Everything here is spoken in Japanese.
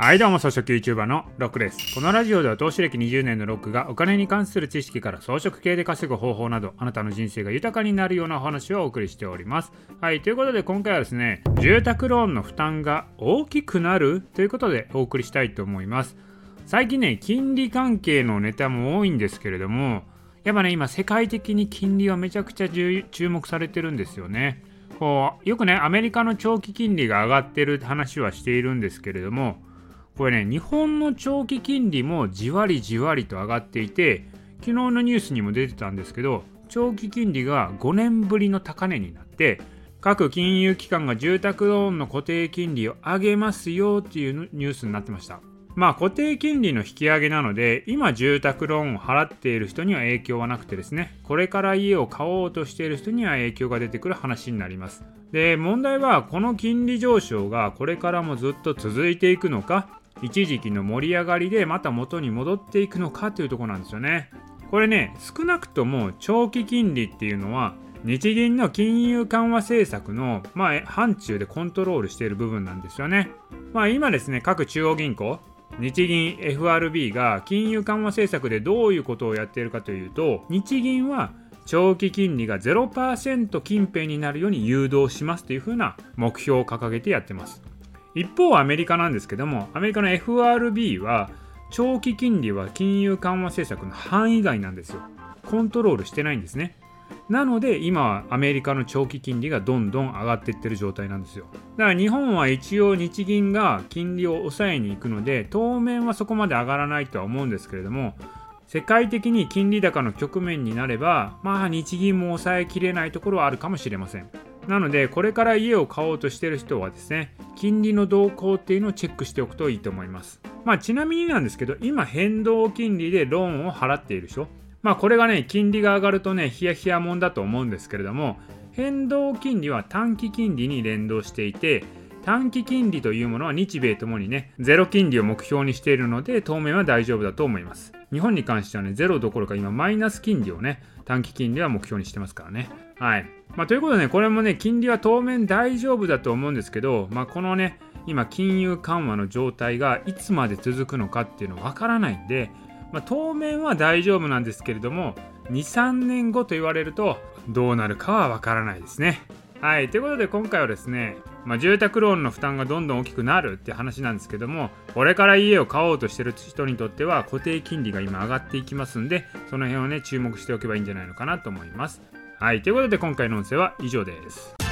はいどうも草食 YouTuber のロックです。このラジオでは投資歴20年のロックがお金に関する知識から装飾系で稼ぐ方法などあなたの人生が豊かになるようなお話をお送りしております。はいということで今回はですね住宅ローンの負担が大きくなるということでお送りしたいと思います。最近ね金利関係のネタも多いんですけれどもやっぱね今世界的に金利はめちゃくちゃ注目されてるんですよね。こうよくねアメリカの長期金利が上がってる話はしているんですけれどもこれね、日本の長期金利もじわりじわりと上がっていて、昨日のニュースにも出てたんですけど、長期金利が5年ぶりの高値になって、各金融機関が住宅ローンの固定金利を上げますよっていうニュースになってました。まあ固定金利の引き上げなので、今住宅ローンを払っている人には影響はなくてですね、これから家を買おうとしている人には影響が出てくる話になります。で、問題はこの金利上昇がこれからもずっと続いていくのか、一時期の盛り上がりでまた元に戻っていくのかというところなんですよね。これね、少なくとも長期金利っていうのは日銀の金融緩和政策の、まあ、範疇でコントロールしている部分なんですよね。まあ、今ですね、各中央銀行、日銀 FRB が金融緩和政策でどういうことをやっているかというと、日銀は長期金利が0%近辺になるように誘導しますというふうな目標を掲げてやってます。一方アメリカなんですけどもアメリカの FRB は長期金利は金融緩和政策の範囲外なんですよ。コントロールしてないんですね。なので今はアメリカの長期金利がどんどん上がっていってる状態なんですよ。だから日本は一応日銀が金利を抑えに行くので当面はそこまで上がらないとは思うんですけれども世界的に金利高の局面になればまあ日銀も抑えきれないところはあるかもしれません。なのでこれから家を買おうとしてる人はですね金利の動向っていうのをチェックしておくといいと思います。まあちなみになんですけど今変動金利でローンを払っている人。まあこれがね金利が上がるとねヒヤヒヤもんだと思うんですけれども変動金利は短期金利に連動していて短期金利というものは日米ともにね、ゼロ金利を目標にしているので、当面は大丈夫だと思います。日本に関してはね、ゼロどころか今マイナス金利をね、短期金利は目標にしてますからね。はい。まあ、ということでね、これもね、金利は当面大丈夫だと思うんですけど、まあ、このね、今、金融緩和の状態がいつまで続くのかっていうのはわからないんで、まあ、当面は大丈夫なんですけれども、2、3年後と言われると、どうなるかはわからないですね。はい、ということで今回はですね、まあ、住宅ローンの負担がどんどん大きくなるって話なんですけども、これから家を買おうとしてる人にとっては固定金利が今上がっていきますんで、その辺をね、注目しておけばいいんじゃないのかなと思います。はい、ということで今回の音声は以上です。